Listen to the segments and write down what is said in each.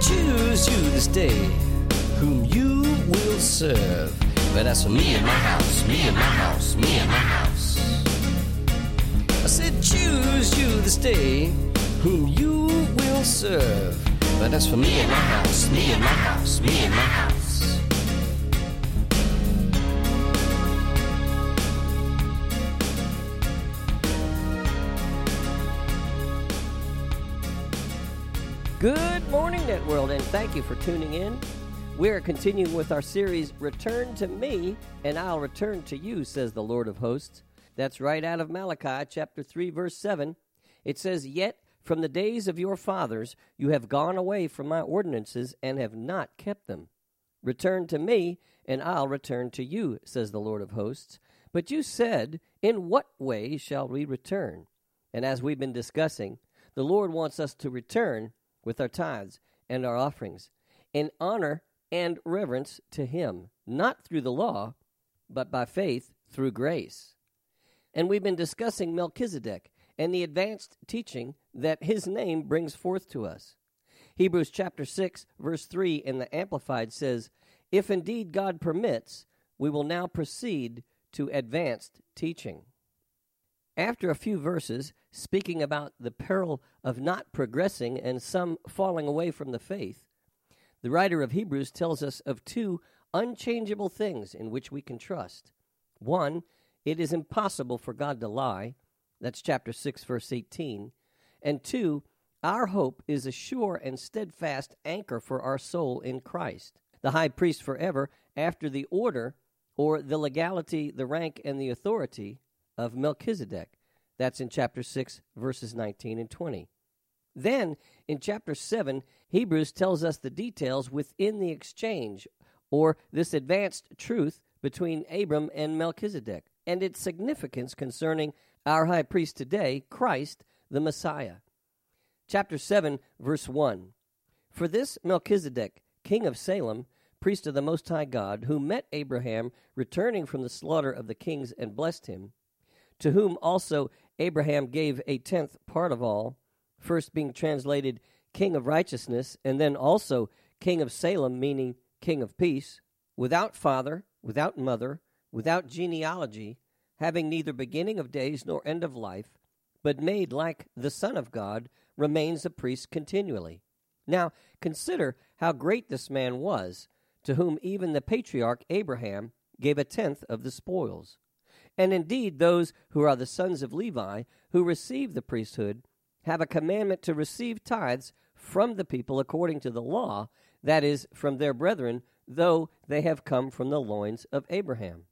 Choose you this day whom you will serve. But as for me and my house, me and my house, me and my house. I said, choose you this day whom you will serve. But as for me and my house, me and my house, me and my house. Good morning, Net World, and thank you for tuning in. We're continuing with our series, Return to Me, and I'll return to you, says the Lord of hosts. That's right out of Malachi chapter 3, verse 7. It says, Yet from the days of your fathers you have gone away from my ordinances and have not kept them. Return to me, and I'll return to you, says the Lord of hosts. But you said, In what way shall we return? And as we've been discussing, the Lord wants us to return with our tithes and our offerings in honor and reverence to Him, not through the law, but by faith through grace. And we've been discussing Melchizedek and the advanced teaching that his name brings forth to us. Hebrews chapter 6, verse 3 in the Amplified says, If indeed God permits, we will now proceed to advanced teaching. After a few verses speaking about the peril of not progressing and some falling away from the faith, the writer of Hebrews tells us of two unchangeable things in which we can trust. One, it is impossible for God to lie. That's chapter 6, verse 18. And two, our hope is a sure and steadfast anchor for our soul in Christ, the high priest forever, after the order or the legality, the rank, and the authority of Melchizedek. That's in chapter 6, verses 19 and 20. Then, in chapter 7, Hebrews tells us the details within the exchange, or this advanced truth between Abram and Melchizedek, and its significance concerning our high priest today, Christ the Messiah. Chapter 7, verse 1 For this Melchizedek, king of Salem, priest of the Most High God, who met Abraham returning from the slaughter of the kings and blessed him, to whom also Abraham gave a tenth part of all, first being translated King of Righteousness, and then also King of Salem, meaning King of Peace, without father, without mother, without genealogy, having neither beginning of days nor end of life, but made like the Son of God, remains a priest continually. Now, consider how great this man was, to whom even the patriarch Abraham gave a tenth of the spoils. And indeed, those who are the sons of Levi, who receive the priesthood, have a commandment to receive tithes from the people according to the law, that is, from their brethren, though they have come from the loins of Abraham.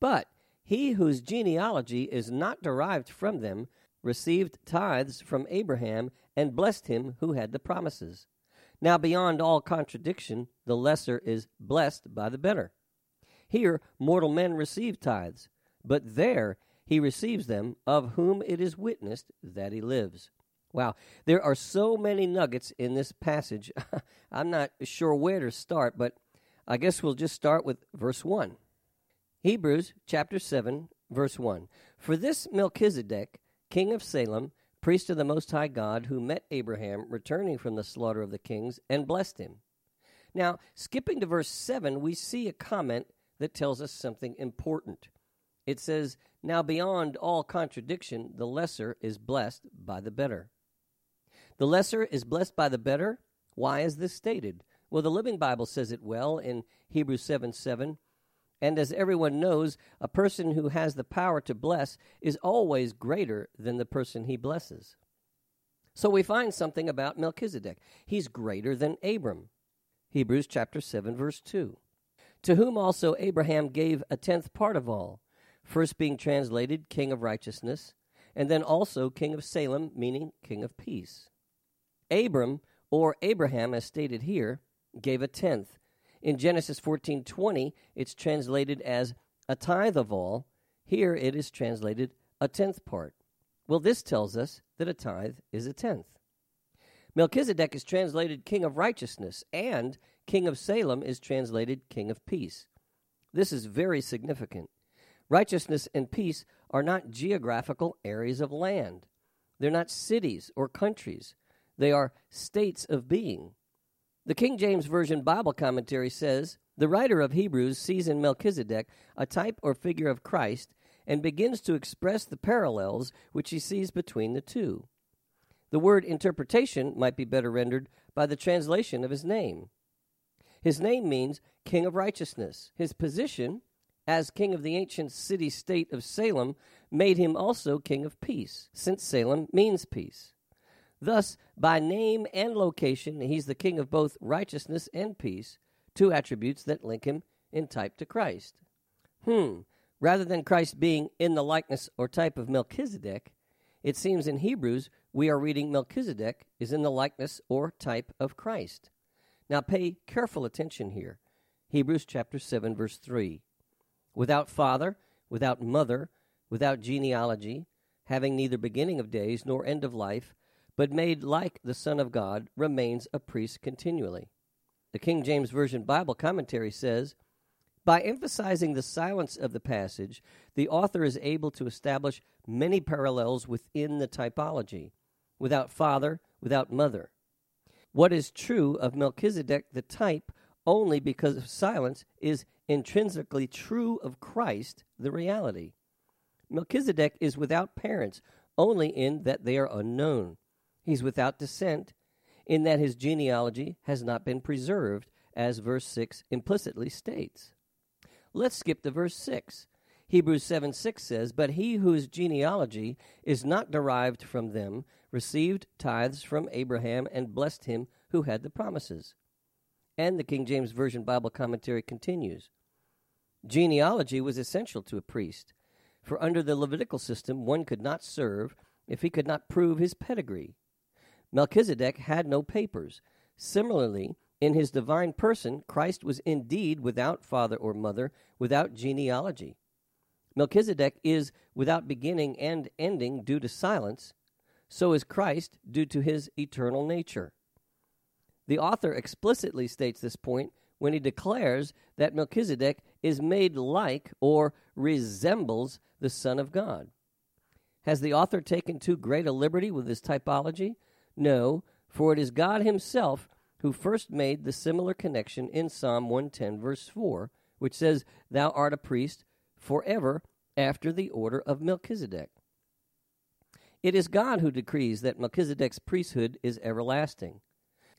But he whose genealogy is not derived from them received tithes from Abraham and blessed him who had the promises. Now, beyond all contradiction, the lesser is blessed by the better. Here, mortal men receive tithes, but there he receives them, of whom it is witnessed that he lives. Wow, there are so many nuggets in this passage. I'm not sure where to start, but I guess we'll just start with verse 1. Hebrews chapter 7, verse 1. For this Melchizedek, king of Salem, priest of the Most High God, who met Abraham returning from the slaughter of the kings and blessed him. Now, skipping to verse 7, we see a comment that tells us something important. It says, Now beyond all contradiction, the lesser is blessed by the better. The lesser is blessed by the better. Why is this stated? Well, the Living Bible says it well in Hebrews 7 7. And as everyone knows, a person who has the power to bless is always greater than the person he blesses. So we find something about Melchizedek. He's greater than Abram. Hebrews chapter 7 verse 2. To whom also Abraham gave a tenth part of all, first being translated king of righteousness, and then also king of Salem, meaning king of peace. Abram, or Abraham, as stated here, gave a tenth. In Genesis 14:20, it's translated as a tithe of all. Here it is translated a tenth part. Well, this tells us that a tithe is a tenth. Melchizedek is translated king of righteousness, and king of Salem is translated king of peace. This is very significant. Righteousness and peace are not geographical areas of land. They're not cities or countries. They are states of being. The King James Version Bible commentary says the writer of Hebrews sees in Melchizedek a type or figure of Christ and begins to express the parallels which he sees between the two. The word interpretation might be better rendered by the translation of his name. His name means King of Righteousness. His position, as king of the ancient city state of Salem, made him also king of peace, since Salem means peace. Thus, by name and location, he's the king of both righteousness and peace, two attributes that link him in type to Christ. Hmm, rather than Christ being in the likeness or type of Melchizedek, it seems in Hebrews we are reading Melchizedek is in the likeness or type of Christ. Now pay careful attention here. Hebrews chapter 7 verse 3. Without father, without mother, without genealogy, having neither beginning of days nor end of life, but made like the Son of God, remains a priest continually. The King James Version Bible commentary says, by emphasizing the silence of the passage, the author is able to establish many parallels within the typology. Without father, without mother. What is true of Melchizedek, the type, only because silence, is intrinsically true of Christ, the reality. Melchizedek is without parents, only in that they are unknown. He's without descent, in that his genealogy has not been preserved, as verse 6 implicitly states. Let's skip to verse 6. Hebrews 7 6 says, But he whose genealogy is not derived from them received tithes from Abraham and blessed him who had the promises. And the King James Version Bible commentary continues Genealogy was essential to a priest, for under the Levitical system one could not serve if he could not prove his pedigree. Melchizedek had no papers. Similarly, in his divine person, Christ was indeed without father or mother, without genealogy. Melchizedek is without beginning and ending due to silence, so is Christ due to his eternal nature. The author explicitly states this point when he declares that Melchizedek is made like or resembles the Son of God. Has the author taken too great a liberty with his typology? No, for it is God Himself who first made the similar connection in Psalm 110, verse 4, which says, Thou art a priest forever after the order of Melchizedek. It is God who decrees that Melchizedek's priesthood is everlasting.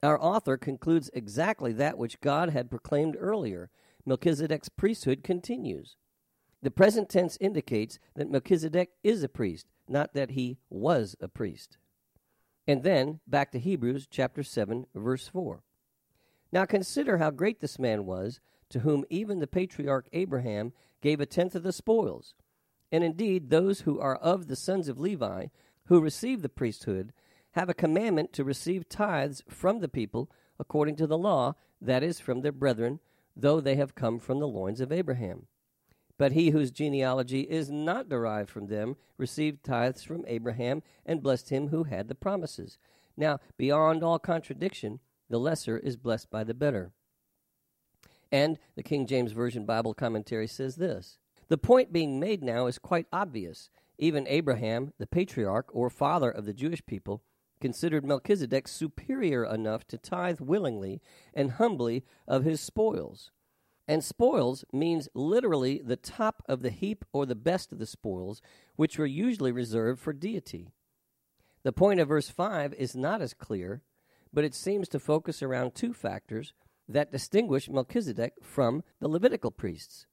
Our author concludes exactly that which God had proclaimed earlier. Melchizedek's priesthood continues. The present tense indicates that Melchizedek is a priest, not that he was a priest. And then back to Hebrews chapter 7 verse 4. Now consider how great this man was, to whom even the patriarch Abraham gave a tenth of the spoils. And indeed, those who are of the sons of Levi, who receive the priesthood, have a commandment to receive tithes from the people according to the law, that is, from their brethren, though they have come from the loins of Abraham. But he whose genealogy is not derived from them received tithes from Abraham and blessed him who had the promises. Now, beyond all contradiction, the lesser is blessed by the better. And the King James Version Bible commentary says this The point being made now is quite obvious. Even Abraham, the patriarch or father of the Jewish people, considered Melchizedek superior enough to tithe willingly and humbly of his spoils. And spoils means literally the top of the heap or the best of the spoils, which were usually reserved for deity. The point of verse 5 is not as clear, but it seems to focus around two factors that distinguish Melchizedek from the Levitical priests.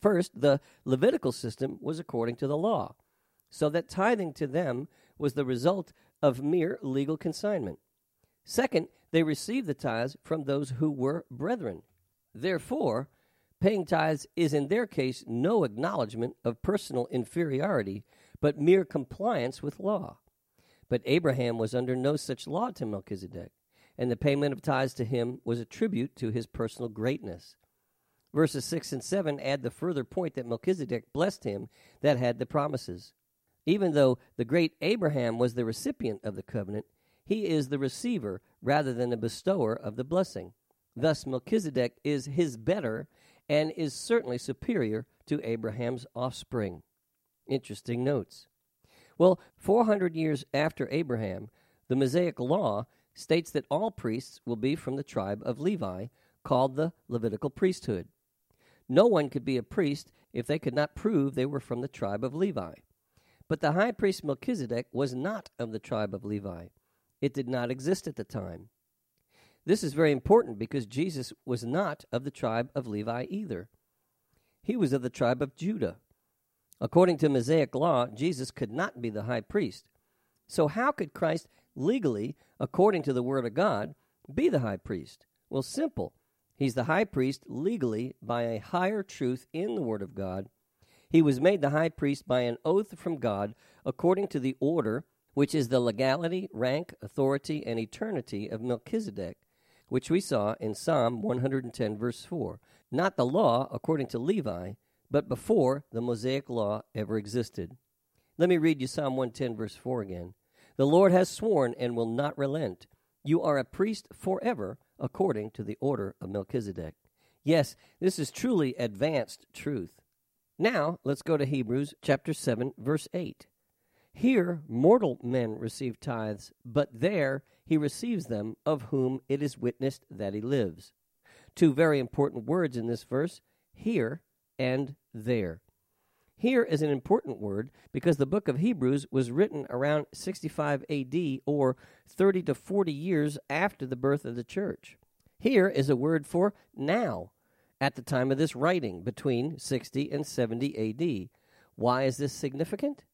First, the Levitical system was according to the law, so that tithing to them was the result of mere legal consignment. Second, they received the tithes from those who were brethren. Therefore, paying tithes is in their case no acknowledgement of personal inferiority, but mere compliance with law. But Abraham was under no such law to Melchizedek, and the payment of tithes to him was a tribute to his personal greatness. Verses 6 and 7 add the further point that Melchizedek blessed him that had the promises. Even though the great Abraham was the recipient of the covenant, he is the receiver rather than the bestower of the blessing. Thus, Melchizedek is his better and is certainly superior to Abraham's offspring. Interesting notes. Well, 400 years after Abraham, the Mosaic Law states that all priests will be from the tribe of Levi, called the Levitical priesthood. No one could be a priest if they could not prove they were from the tribe of Levi. But the high priest Melchizedek was not of the tribe of Levi. It did not exist at the time. This is very important because Jesus was not of the tribe of Levi either. He was of the tribe of Judah. According to Mosaic law, Jesus could not be the high priest. So, how could Christ legally, according to the Word of God, be the high priest? Well, simple. He's the high priest legally by a higher truth in the Word of God. He was made the high priest by an oath from God according to the order, which is the legality, rank, authority, and eternity of Melchizedek, which we saw in Psalm 110, verse 4. Not the law according to Levi, but before the Mosaic law ever existed. Let me read you Psalm 110, verse 4 again. The Lord has sworn and will not relent. You are a priest forever, according to the order of Melchizedek. Yes, this is truly advanced truth. Now, let's go to Hebrews chapter 7, verse 8. Here mortal men receive tithes, but there he receives them of whom it is witnessed that he lives. Two very important words in this verse here and there. Here is an important word because the book of Hebrews was written around 65 AD or 30 to 40 years after the birth of the church. Here is a word for now at the time of this writing between 60 and 70 AD. Why is this significant?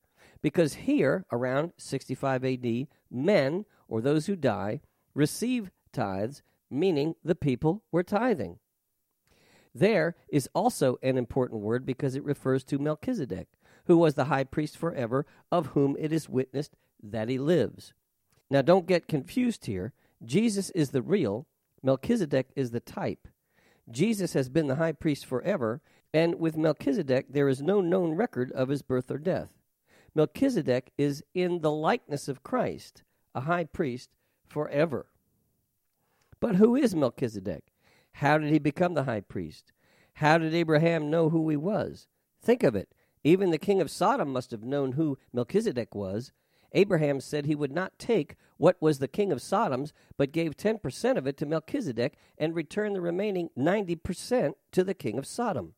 Because here, around 65 AD, men, or those who die, receive tithes, meaning the people were tithing. There is also an important word because it refers to Melchizedek, who was the high priest forever, of whom it is witnessed that he lives. Now, don't get confused here. Jesus is the real, Melchizedek is the type. Jesus has been the high priest forever, and with Melchizedek there is no known record of his birth or death. Melchizedek is in the likeness of Christ, a high priest forever. But who is Melchizedek? How did he become the high priest? How did Abraham know who he was? Think of it. Even the king of Sodom must have known who Melchizedek was. Abraham said he would not take what was the king of Sodom's, but gave 10% of it to Melchizedek and returned the remaining 90% to the king of Sodom.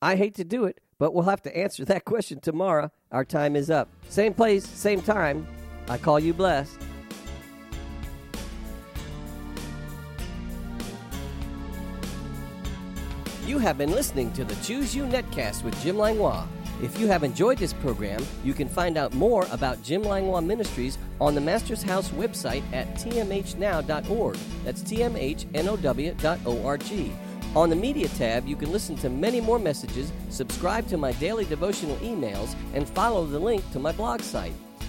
I hate to do it, but we'll have to answer that question tomorrow. Our time is up. Same place, same time. I call you blessed. You have been listening to the Choose You Netcast with Jim Langlois. If you have enjoyed this program, you can find out more about Jim Langlois Ministries on the Master's House website at tmhnow.org. That's tmhnow.org. On the Media tab, you can listen to many more messages, subscribe to my daily devotional emails, and follow the link to my blog site.